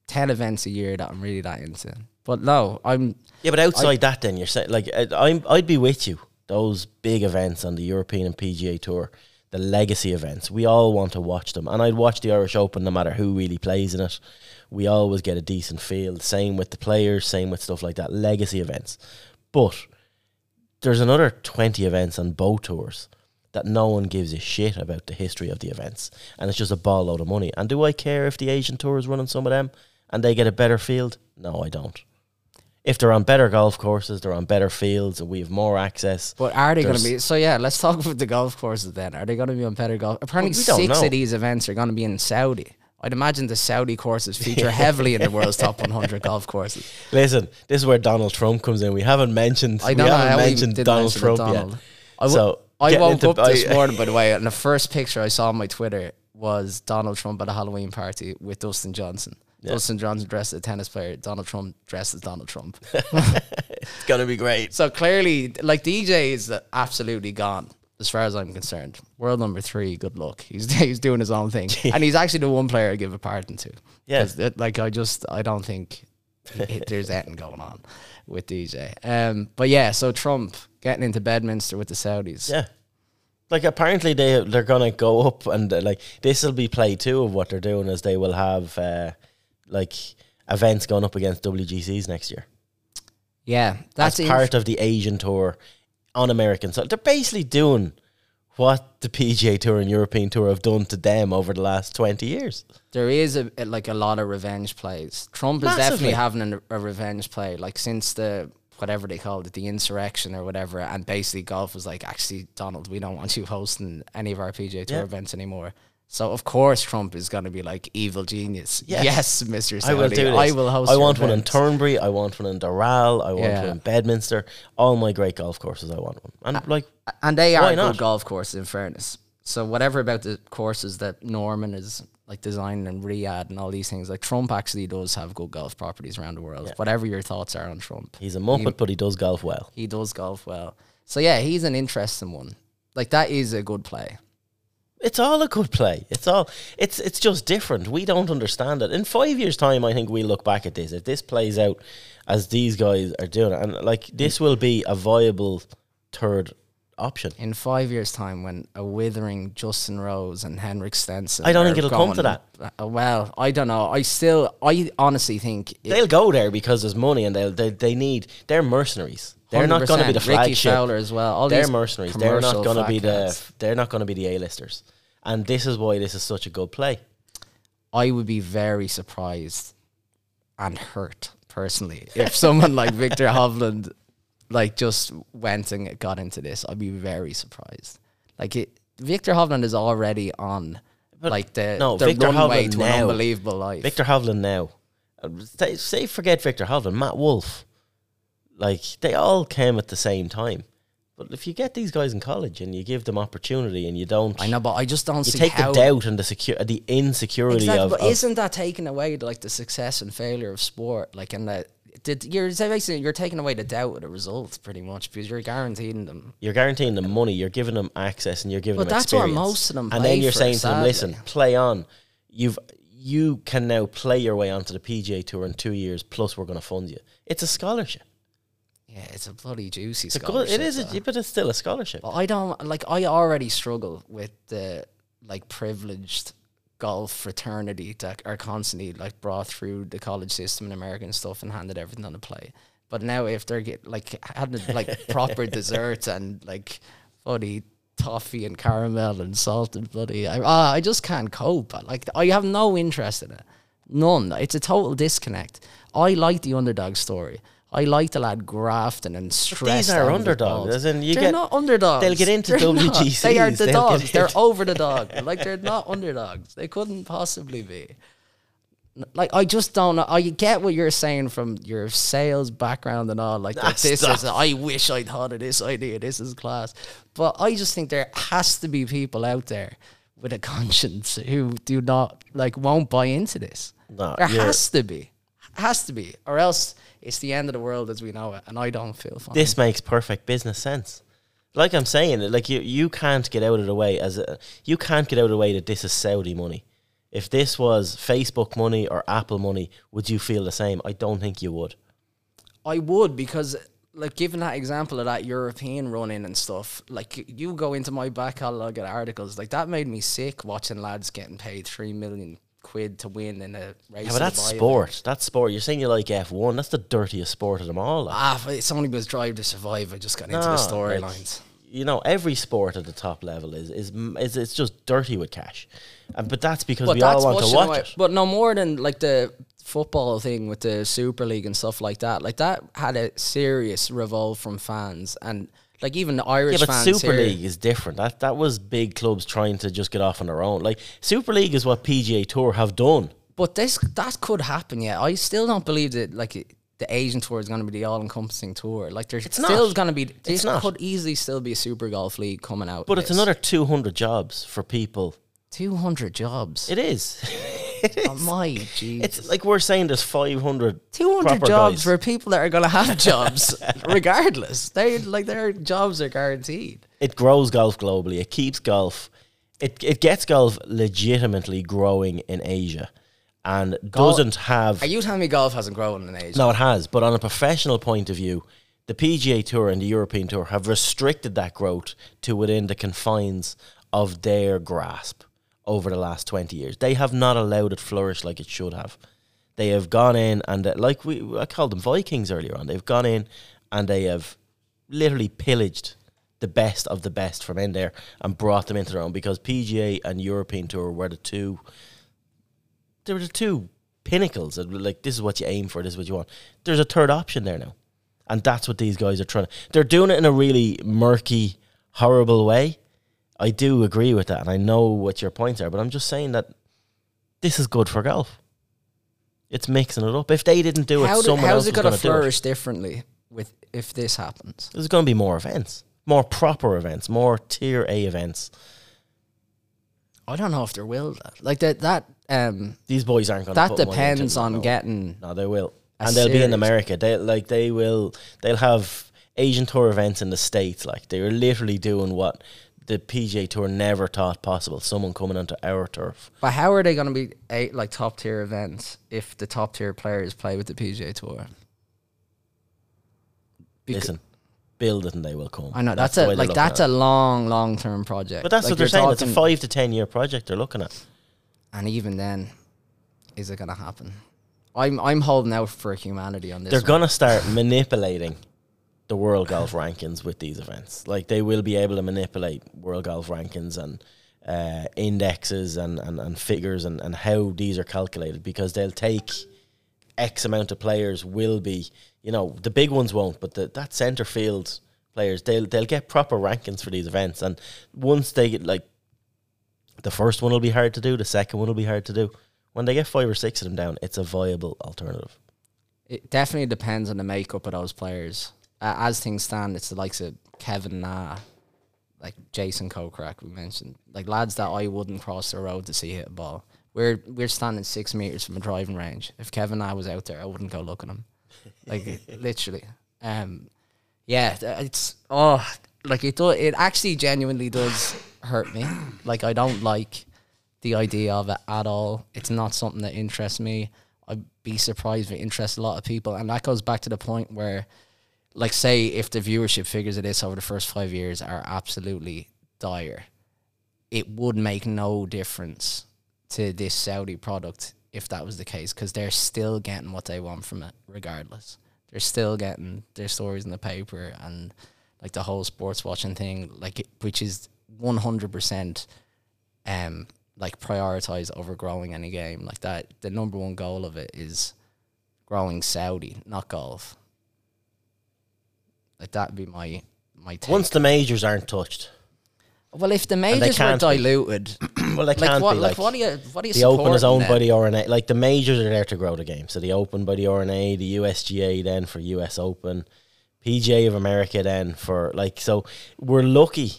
ten events a year that I'm really that into. But no, I'm Yeah, but outside that, then you're saying like uh, I'm, I'd be with you. Those big events on the European and PGA Tour, the legacy events, we all want to watch them, and I'd watch the Irish Open no matter who really plays in it. We always get a decent field. Same with the players, same with stuff like that. Legacy events, but there's another twenty events on both tours that no one gives a shit about the history of the events, and it's just a ball load of money. And do I care if the Asian Tour is running some of them and they get a better field? No, I don't. If they're on better golf courses, they're on better fields, and we have more access. But are they going to be? So yeah, let's talk about the golf courses then. Are they going to be on better golf? Apparently, Well, we don't six know. of these events are going to be in Saudi. I'd imagine the Saudi courses feature heavily in the world's top 100 golf courses. Listen, this is where Donald Trump comes in. We haven't mentioned. I we haven't mentioned Donald mention Trump Donald. yet. I, w- So, I woke up this morning, by the way, and the first picture I saw on my Twitter was Donald Trump at a Halloween party with Dustin Johnson. Dustin Johnson dressed as a tennis player. Donald Trump dressed as Donald Trump. It's gonna be great. So clearly, like DJ is absolutely gone as far as I'm concerned. World number three, good luck. He's he's doing his own thing, and he's actually the one player I give a pardon to. Yeah, it- like I just I don't think it- there's anything going on with DJ. Um, but yeah, so Trump getting into Bedminster with the Saudis. Yeah. Like apparently they they're gonna go up and uh, like this will be play two of what they're doing is they will have uh, like events going up against WGCs next year. yeah, that's inf- part of the Asian tour on American. So they're basically doing what the PGA Tour and European Tour have done to them over the last twenty years. there is a, like a lot of revenge plays. Trump is Massively. definitely having a, a revenge play, like since the whatever they called it, the insurrection or whatever, and basically golf was like, actually, Donald, we don't want you hosting any of our PGA Tour Yeah. events anymore. So of course Trump is going to be like evil genius. Yes. Yes, Mister. I will do this. I will host. I want one in. Turnberry. I want one in Doral. I want Yeah. one in Bedminster. All my great golf courses. I want one. And uh, like, and they are not? good golf courses. In fairness, so whatever about the courses that Norman is like designing and Riyadh and all these things, like Trump actually does have good golf properties around the world. Whatever your thoughts are on Trump, he's a muppet, but he does golf well. he does golf well. So yeah, he's an interesting one. Like that is a good play. It's all a good play. It's all. It's it's just different. We don't understand it. In five years' time, I think we look back at this. If this plays out as these guys are doing it, and like this will be a viable third option. In five years' time, when a withering Justin Rose and Henrik Stenson, I don't think it'll come to that. Uh, well, I don't know. I still, I honestly think They'll go there because there's money, and they'll they, they need. They're mercenaries. They're not going to be the 100%. Rickie flagship. Fowler as well. All they're mercenaries. They're not going to be the. They're not going to be the A-listers. And this is why this is such a good play. I would be very surprised and hurt personally if someone like Viktor Hovland like just went and got into this. I'd be very surprised. Like it, Viktor Hovland is already on like the no, the Viktor runway Hovland to now- an unbelievable life. Viktor Hovland now. Say, say forget Viktor Hovland, Matt Wolff. Like they all came at the same time. But if you get these guys in college and you give them opportunity and you don't, I know, but I just don't you take the doubt and the secure, the insecurity Exactly, of, but of isn't that taking away like the success and failure of sport? Like, and that did you're basically you're taking away the doubt of the results pretty much because you're guaranteeing them. you're guaranteeing them money, you're giving them access, and you're giving But them that's what experience. most of them and then you're saying to them, "Listen, play on. You've you can now play your way onto the PGA Tour in two years. Plus, we're going to fund you. It's a scholarship. Yeah, it's a bloody juicy It's a good, scholarship. it is, a, but it's still a scholarship. But I don't like. I already struggle with the like privileged golf fraternity that are constantly like brought through the college system in America and stuff and handed everything on the plate. But now if they're get like having like proper desserts and like bloody toffee and caramel and salted bloody, I, ah, I just can't cope. Like I have no interest in it, none. It's a total disconnect. I like the underdog story. I like the lad grafting and stressed. These are out of his underdogs. balls. As in, you They're get not underdogs. They'll get into They're not. WGCs. They are the dogs. They're over the dog. Like they're not underdogs. They couldn't possibly be. Like I just don't know. I get what you're saying from your sales background and all. Like that this is. I wish I thought of this idea. This is class. But I just think there has to be people out there with a conscience who do not like won't buy into this. No, there you're- has to be, has to be, or else it's the end of the world as we know it, and I don't feel fine. This makes perfect business sense. Like I'm saying, like you, you can't get out of the way as a, you can't get out of the way that this is Saudi money. If this was Facebook money or Apple money, would you feel the same? I don't think you would. I would because like given that example of that European running and stuff, like you go into my back catalogue of articles, like that made me sick watching lads getting paid three million quid to win in a race. Yeah, but that's sport. That's sport. You're saying you like F1. That's the dirtiest sport of them all. like. Ah, if somebody was Drive to Survive. I just got into the storylines. you know, every sport at the top level is is, is it's just dirty with cash, and but that's because But we all want to watch it. But no more than like the football thing with the Super League and stuff like that. Like that had a serious revolt from fans and like even the Irish Yeah, but fans Super here- League is different. That that was big clubs trying to just get off on their own. Like Super League is what PGA Tour have done. But this that could happen. Yeah, I still don't believe that like it, the Asian tour is going to be the all-encompassing tour. Like there's It's still going to be. This not. could easily still be a Super Golf League coming out. But it's another two hundred jobs for people. two hundred jobs. It is. oh my Jesus. it's like we're saying there's five hundred. 200 jobs for people that are going to have jobs regardless. They like their jobs are guaranteed. It grows golf globally. It keeps golf. It it gets golf legitimately growing in Asia, and doesn't have. Are you telling me golf hasn't grown in Asia? No, it has. But on a professional point of view, the PGA Tour and the European Tour have restricted that growth to within the confines of their grasp over the last 20 years. They have not allowed it flourish like it should have. They have gone in and, uh, like we, I called them Vikings earlier on, they've gone in and they have literally pillaged the best of the best from in there and brought them into their own because PGA and European Tour were the two they were the two pinnacles. Of, like this is what you aim for. This is what you want. There's a third option there now, and that's what these guys are trying. to... They're doing it in a really murky, horrible way. I do agree with that, and I know what your points are. But I'm just saying that this is good for golf. It's mixing it up. If they didn't do it, How do- someone how's else it going to it. flourish differently with if this happens? There's going to be more events, more proper events, more tier A events. I don't know if there will. Like that. That um. These boys aren't going. That to put depends on no. getting. No, they will, and they'll be in. America. They like they will. They'll have Asian tour events in the states. Like they're literally doing what the PGA Tour never thought possible. Someone coming onto our turf. But how are they going to be a, like top tier events if the top tier players play with the PGA Tour? Becau- Listen, build it and they will come. I know that's, the a like that's a long long term project. But that's Like, what they're saying. It's a five to ten year project they're looking at. And even then, is it going to happen? I'm I'm holding out for humanity on this. They're one. gonna start manipulating the world golf rankings with these events. Like they will be able to manipulate world golf rankings and uh, indexes and, and, and figures and, and how these are calculated because they'll take X amount of players will be, you know, the big ones won't, but the, that center field players they'll they'll get proper rankings for these events and once they get like the first one will be hard to do, the second one will be hard to do. When they get five or six of them down, it's a viable alternative. It definitely depends on the makeup of those players. Uh, as things stand, it's the likes of Kevin Na, like Jason Kokrak we mentioned, like lads that I wouldn't cross the road to see hit a ball. We're we're standing six meters from a driving range. If Kevin Na was out there, I wouldn't go look at him. Like literally, um, yeah, it's oh, like it. Do, it actually genuinely does hurt me. Like I don't like the idea of it at all. It's not something that interests me. I'd be surprised if it interests a lot of people. And that goes back to the point where, like, say if the viewership figures of this over the first five years are absolutely dire, it would make no difference to this Saudi product if that was the case because they're still getting what they want from it regardless. They're still getting their stories in the paper and like the whole sports watching thing, like it, which is one hundred percent um like prioritize over growing any game like that the number one goal of it is growing saudi not golf like that'd be my my take. Once the majors aren't touched, well if the majors were diluted well, they like can't what be like, like, what do you what do you the Open is owned by then? the R&A. Like the majors are there to grow the game. So the Open by the R&A, the USGA then for US Open, PGA of America then for like. So we're lucky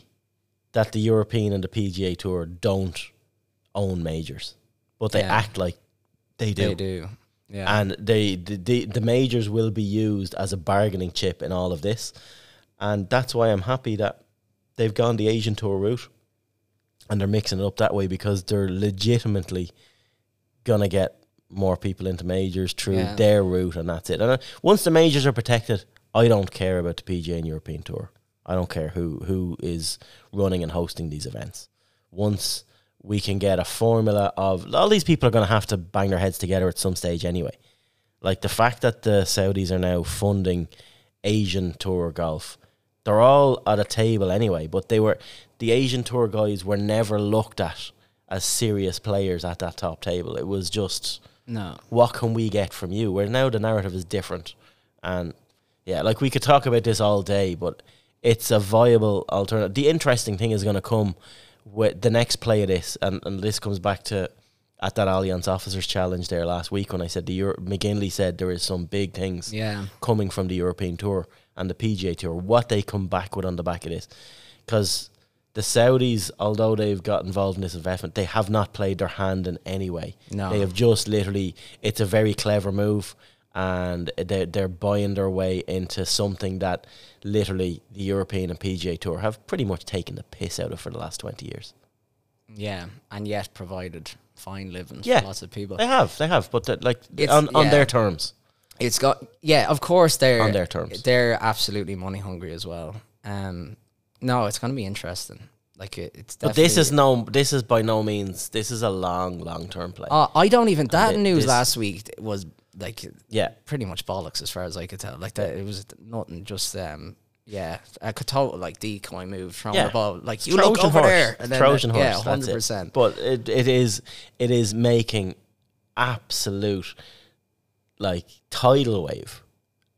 that the European and the PGA Tour don't own majors, but they Yeah. act like they do. they do Yeah. and they the, the the majors will be used as a bargaining chip in all of this, and that's why I'm happy that they've gone the Asian tour route, and they're mixing it up that way because they're legitimately gonna get more people into majors through Yeah. their route, and that's it. And uh, once the majors are protected, I don't care about the PGA and European Tour. I don't care who who is running and hosting these events. Once we can get a formula of all these people are going to have to bang their heads together at some stage anyway. Like the fact that the Saudis are now funding Asian tour golf, they're all at a table anyway. But they were the Asian tour guys were never looked at as serious players at that top table. It was just No. what can we get from you? Where now the narrative is different, and yeah, like we could talk about this all day, but it's a viable alternative. The interesting thing is going to come the next play of this, and, and this comes back to at that Alliance Officers Challenge there last week when I said the Euro- McGinley said there is some big things Yeah. coming from the European Tour and the PGA Tour. What they come back with on the back of this, because the Saudis, although they've got involved in this investment, they have not played their hand in any way. No. They have just literally. It's a very clever move, and they're they're buying their way into something that literally the European and PGA Tour have pretty much taken the piss out of for the last twenty years. Yeah. And yet provided fine living Yeah. for lots of people. They have, they have, but like It's- on, on yeah. their terms. It's got yeah, of course they're On their terms. They're absolutely money hungry as well. Um, no, it's gonna be interesting. Like it, it's. But this is no, this is by no means. This is a long, long term play. Uh, I don't even. That news this- last week was like yeah, pretty much bollocks as far as I could tell. Like that, it was nothing. Just um, yeah, a total like decoy move from Yeah. the ball. Like you look over horse. there, It's then, Trojan horse. Yeah, hundred percent. But it, it is it is making absolute like tidal wave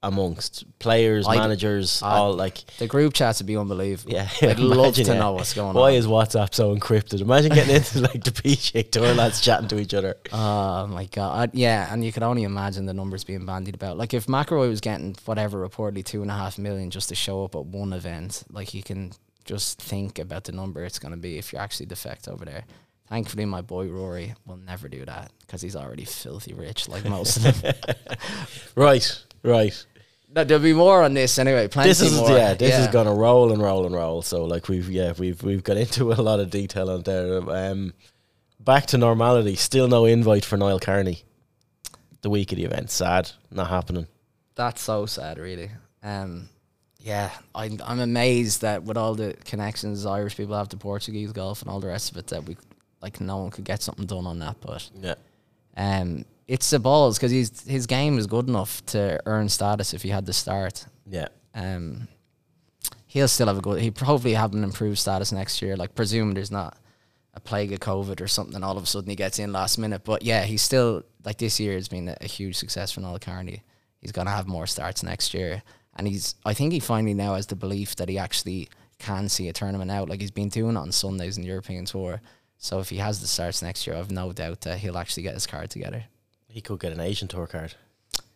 amongst players, I- managers, I- all like The group chats would be unbelievable. yeah. I'd love to know what's going Why on. Why is WhatsApp so encrypted? Imagine getting into like the PGA Tour lads chatting to each other. Oh my god! I- yeah, and you could only imagine the numbers being bandied about. Like if McIlroy was getting whatever reportedly two and a half million just to show up at one event, like you can just think about the number it's going to be if you're actually defect over there. Thankfully, my boy Rory will never do that because he's already filthy rich, like most of them. Right, right. No, there'll be more on this anyway. Plenty This is more. yeah. This is gonna roll and roll and roll. So like we've yeah we've we've got into a lot of detail on there. Um, back to normality. Still no invite for Niall Kearney. The week of the event. Sad. Not happening. That's so sad, really. Um, yeah, I'm I'm amazed that with all the connections Irish people have to Portuguese golf and all the rest of it, that we like no one could get something done on that. But Yeah. um, it's the balls because he's his game is good enough to earn status if he had the start. Yeah. Um, he'll still have a good. He probably have an improved status next year. Like presume there's not a plague of COVID or something. All of a sudden he gets in last minute. But yeah, he's still like this year has been a, a huge success for Niall Kearney. He's gonna have more starts next year, and he's. I think he finally now has the belief that he actually can see a tournament out. Like he's been doing it on Sundays in the European Tour. So if he has the starts next year, I've no doubt that he'll actually get his card together. He could get an Asian tour card.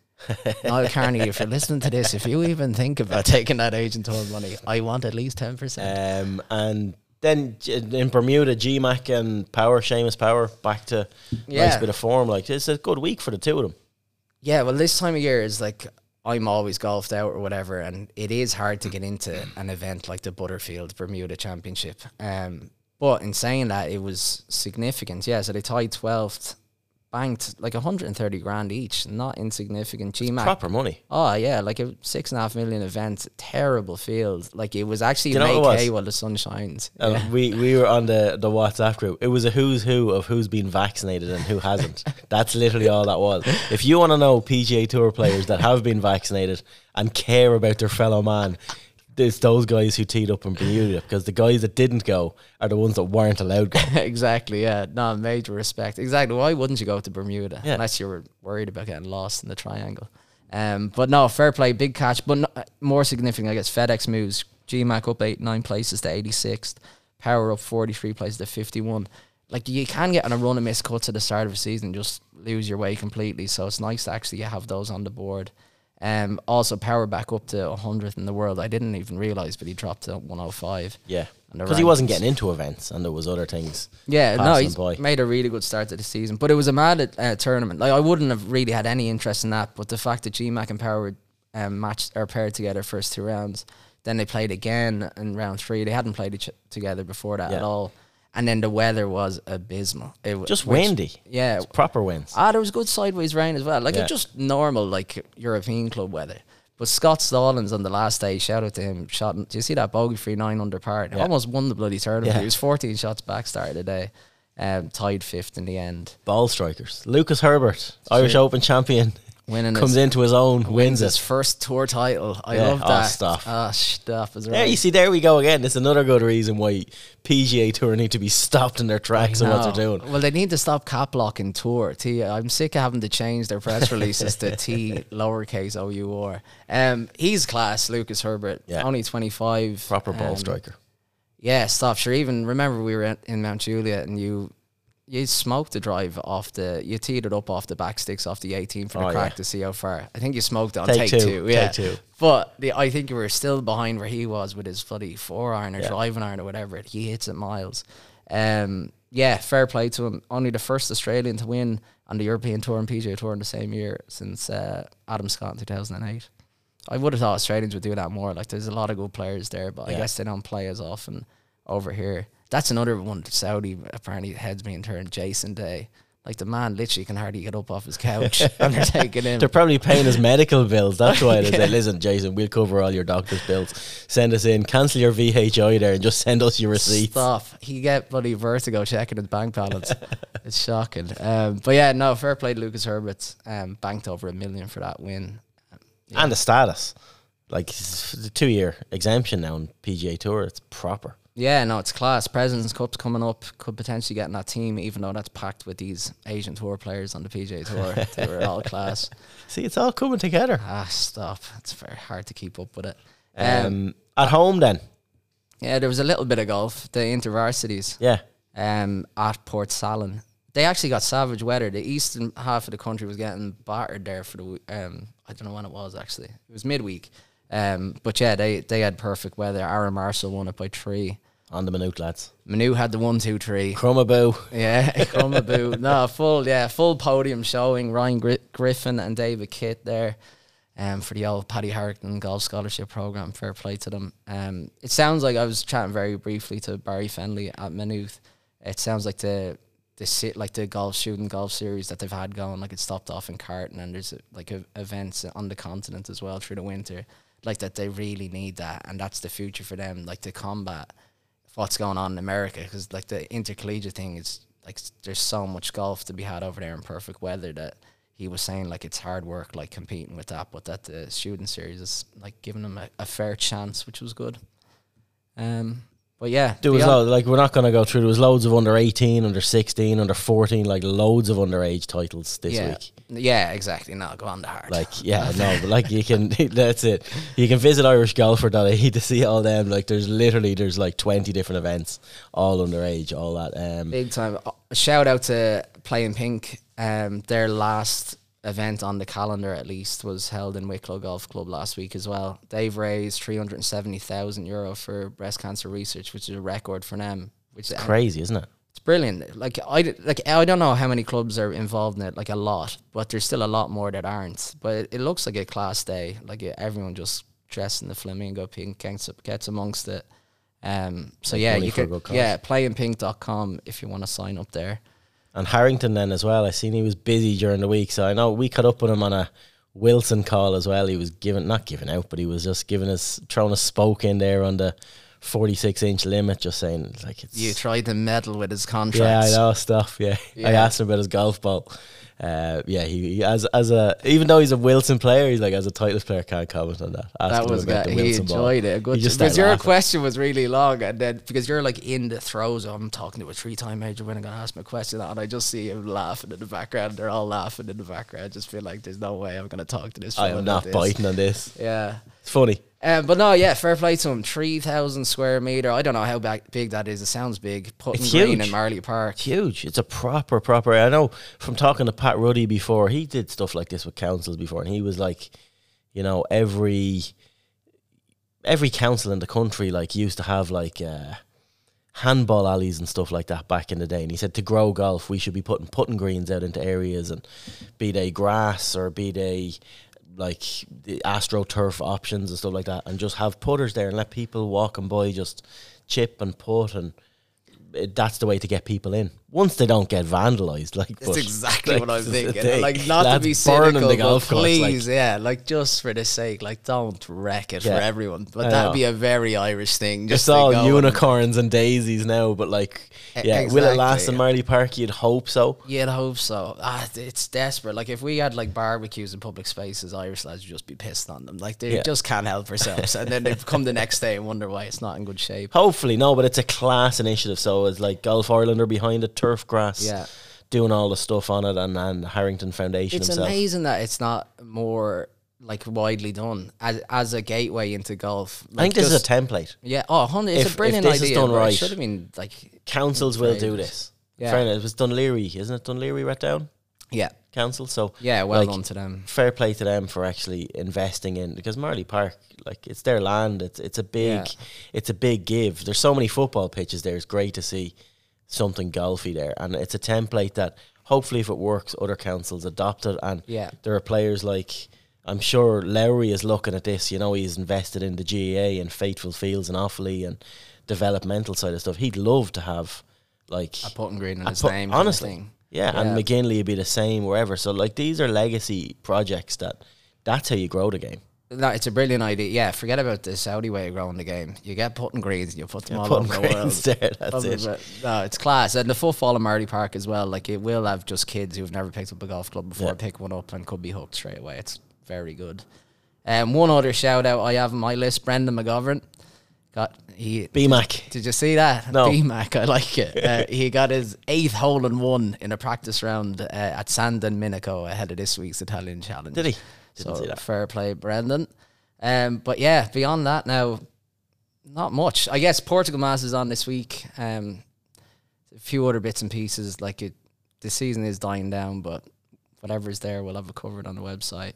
Niall Kearney, if you're listening to this, if you even think about taking that Asian tour money, I want at least ten percent. Um, and then in Bermuda, GMAC and Power, Seamus Power, back to nice bit of form. Like it's a good week for the two of them. Yeah, well, this time of year is like I'm always golfed out or whatever, and it is hard to get into an event like the Butterfield Bermuda Championship. Um, but in saying that, it was significant. Yeah, so they tied twelfth, banked like 130 grand each, not insignificant. GMAC. Proper money. Oh yeah, like a six and a half million event, terrible field. Like it was actually you know make what it was? hay while the sun shines. Uh, yeah. we we were on the the WhatsApp group. It was a who's who of who's been vaccinated and who hasn't. That's literally all that was. If you want to know PGA Tour players that have been vaccinated and care about their fellow man, it's those guys who teed up in Bermuda because the guys that didn't go are the ones that weren't allowed go. exactly. Yeah. No, major respect. Exactly. Why wouldn't you go to Bermuda Yeah. unless you were worried about getting lost in the triangle? Um, but no, fair play, big catch. But no, more significant, I guess, FedEx moves GMAC up eight nine places to 86th, Power up 43 places to 51. Like you can get on a run and miss cuts at the start of a season, just lose your way completely. So it's nice to actually have those on the board. Um, also, Power back up to 100th in the world. I didn't even realize, but he dropped to 105. Yeah, because he wasn't getting into events, and there was other things. Yeah, no, he's by. made a really good start to the season. But it was a mad uh, tournament. Like I wouldn't have really had any interest in that. But the fact that GMAC and Power were um, matched or paired together first two rounds, then they played again in round three. They hadn't played each together before that at all. And then the weather was abysmal. It Just which- windy. Yeah, It's proper winds. Ah, there was good sideways rain as well. Like Yeah. it's just normal, like European club weather. But Scott Stallings on the last day, shout out to him. Shot. Do you see that bogey free nine under par? Yeah. Almost won the bloody tournament. Yeah. He was fourteen shots back start of the day. Um, tied fifth in the end. Ball strikers. Lucas Herbert, Irish Open champion, Winning comes his, into his own, wins his it. first tour title. I Yeah. love Oh, that. stuff. Ah, stuff is right. There you see, there we go again. It's another good reason why PGA Tour need to be stopped in their tracks and what they're doing. Well, they need to stop cap locking tour. T. I'm sick of having to change their press releases to T lowercase O U R. Um, he's class, Lucas Herbert. Yeah. Only 25. Proper ball um, striker. Yeah, stop. Sure. Even remember we were in Mount Juliet and you you smoked the drive off the you teed it up off the back sticks off the 18 for the Oh, crack yeah. to see how far. I think you smoked it on Take take, two, two. take Yeah, two. But the, I think you were still behind where he was with his bloody four iron or Yeah. driving iron or whatever. He hits it miles. Um, yeah, fair play to him. Only the first Australian to win on the European Tour and PGA Tour in the same year since uh, Adam Scott in 2008. I would have thought Australians would do that more. Like, there's a lot of good players there, but I guess they don't play as often over here. That's another one. Saudi apparently heads being turned. Jason Day, like the man, literally can hardly get up off his couch, and they're taking him. They're probably paying his medical bills. That's why they Yeah. say, listen, Jason, we'll cover all your doctor's bills. Send us in, cancel your VHI there, and just send us your receipt. Stop. He get bloody vertigo checking his bank balance. it's shocking. Um, but yeah, no, fair play to Lucas Herbert. Um, banked over a million for that win. And the status. Like, a two year exemption now on PGA Tour. It's proper. Yeah, no, it's class. President's Cup's coming up. Could potentially get in that team, even though that's packed with these Asian tour players on the PGA Tour. they were all class. See, it's all coming together. Ah, stop. It's very hard to keep up with it. Um, Um, at home, then. yeah, there was a little bit of golf. The intervarsities. Yeah. um, at Portsalon. They actually got savage weather. The eastern half of the country was getting battered there for the um. I don't know when it was actually. It was midweek. Um, but yeah, they they had perfect weather. Aaron Marshall won it by three. On the minute, lads. Maynooth had the one, two, three. Crumaboo. Yeah, Crumaboo. no, full yeah, full podium showing. Ryan Gri- Griffin and David Kitt there, um, for the old Paddy Harrington Golf Scholarship Program. Fair play to them. Um, it sounds like I was chatting very briefly to Barry Fenley at Maynooth. It sounds like the the sit like the golf shooting golf series that they've had going. Like it stopped off in Carton, and there's like a, events on the continent as well through the winter. Like that, they really need that, and that's the future for them. Like to combat what's going on in America because like the intercollegiate thing is like there's so much golf to be had over there in perfect weather that he was saying like it's hard work like competing with that but that the shooting series is like giving them a, a fair chance which was good um but yeah There was beyond- lo- like we're not going to go through. There was loads of under eighteen, under sixteen, under fourteen, like loads of underage titles this yeah week. yeah exactly no go on the hard Like yeah, no, but like you can that's it. You can visit irishgolfer.ie to see all them. Like there's literally there's like twenty different events, all underage, all that. Um, Big time. Uh, Shout out to Playing Pink. Um, their last event on the calendar, at least, was held in Wicklow Golf Club last week as well. They've raised three hundred and seventy thousand euro for breast cancer research, which is a record for them. Which is crazy, isn't it? It's brilliant. Like I like I don't know how many clubs are involved in it. Like a lot, but there's still a lot more that aren't. But it, it looks like a class day. Like everyone just dressed in the flamingo pink gets, gets amongst it. Um. So yeah, you for a can good cause. yeah playingpink.com if you want to sign up there. And Harrington then as well. I seen he was busy during the week, so I know we caught up with him on a Wilson call as well. He was giving not giving out, but he was just giving us throwing a spoke in there on the forty six inch limit, just saying like it's You tried to meddle with his contract. yeah. I know stuff. Yeah, I asked him about his golf ball. Uh, yeah, he, he as as a even though he's a Wilson player, he's like as a Titleist player can't comment on that. Asked That was good. He Wilson ball. enjoyed it. Good just because your laughing. question was really long, and then because you're like in the throes, of, I'm talking to a three-time major winner, gonna ask me a question, and I just see him laughing in the background. They're all laughing in the background. I just feel like there's no way I'm gonna talk to this. I am not biting on this. Yeah. It's funny. Um, but no, yeah, fair play to him. Three thousand square meter. I don't know how big, big that is. It sounds big. Putting It's green huge. in Marlay Park. It's huge. It's a proper, proper. I know from talking to Pat Ruddy before, he did stuff like this with councils before, and he was like, you know, every every council in the country like used to have like uh handball alleys and stuff like that back in the day. And he said to grow golf, we should be putting putting greens out into areas and be they grass or be they like the astroturf options and stuff like that, and just have putters there and let people walking by just chip and put and. It, that's the way to get people in. Once they don't get vandalized, like That's exactly like, what I'm this is the thinking. Like not to be cynical, the but golf course, like- please, yeah, like just for the sake, like don't wreck it Yeah. for everyone. But that'd be a very Irish thing. Just It's all go and- unicorns and daisies now, but like, yeah, will it last exactly, in. Marlay Park? You'd hope so. You'd hope so. Ah, it's desperate. Like if we had like barbecues in public spaces, Irish lads would just be pissed on them. Like they Yeah. just can't help themselves, and then they come the next day and wonder why it's not in good shape. Hopefully, no, but it's a class initiative. So it's like Golf Ireland are behind it, turf grass, Yeah. doing all the stuff on it, and, and Harrington Foundation It's himself. amazing that it's not more like widely done as as a gateway into golf. I think this just- is a template. Yeah. Oh, 100 it's If- a brilliant if this is idea. done but it right, should have been like Councils will do this. Yeah. Fair enough. It was Dún Laoghaire, isn't it? Dún Laoghaire right down yeah, council. So yeah. Well like, done to them. fair play to them for actually investing in because Marlay Park, like it's their land. It's it's a big, Yeah. it's a big give. There's so many football pitches there. It's great to see something golfy there, and it's a template that hopefully, if it works, other councils adopt it. And Yeah. there are players like I'm sure Lowry is looking at this. You know, he's invested in the GAA and Faithful Fields and Offaly and developmental side of stuff. He'd love to have like A putting green in his put- name. honestly, thing. yeah, and Yeah. McGinley would be the same wherever. So like these are legacy projects that that's how you grow the game. No, it's a brilliant idea. Yeah, forget about the Saudi way of growing the game. You get putting greens and you put them all over the world. there, that's it. No, it's class. And the football in Marlay Park as well. Like it will have just kids who've never picked up a golf club before Yeah. pick one up and could be hooked straight away. It's very good. Um, one other shout out I have on my list, Brendan McGovern. Got he BMAC. Did you see that? No. BMAC, I like it. Uh, he got his eighth hole in one in a practice round uh, at San Domenico ahead of this week's Italian Challenge. Did he? Didn't so fair play, Brendan. Um, but yeah, beyond that now, not much. I guess Portugal Masters on this week. Um, a few other bits and pieces. Like it, the season is dying down, but whatever is there, we'll have it covered on the website.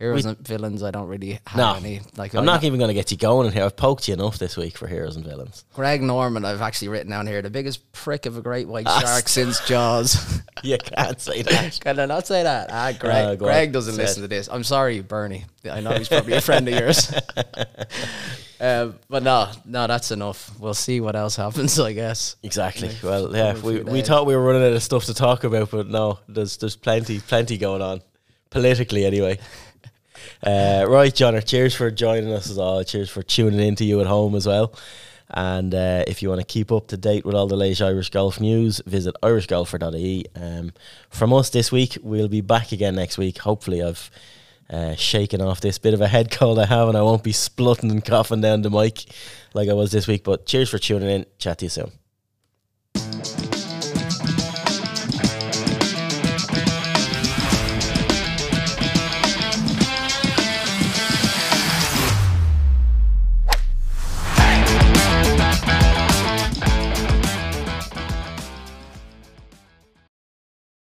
Heroes We- and villains, I don't really have No. any. Like I'm I not know- even going to get you going in here. I've poked you enough this week for heroes and villains. Greg Norman, I've actually written down here, the biggest prick of a great white Ah, shark since Jaws. You can't say that. Can I not say that? Ah, Greg. Uh, Greg doesn't listen to this. I'm sorry, Bernie. I know he's probably a friend of yours. um, but no, no, that's enough. We'll see what else happens, I guess. Exactly. Well, yeah, we, we thought we were running out of stuff to talk about, but no, there's there's plenty plenty going on politically anyway. Uh, right, John, cheers for joining us as all. Cheers for tuning in to you at home as well. And uh, if you want to keep up to date with all the latest Irish golf news, visit irishgolfer.ie. Um, from us this week, we'll be back again next week. Hopefully, I've uh, shaken off this bit of a head cold I have, and I won't be splutting and coughing down the mic like I was this week. But cheers for tuning in. Chat to you soon.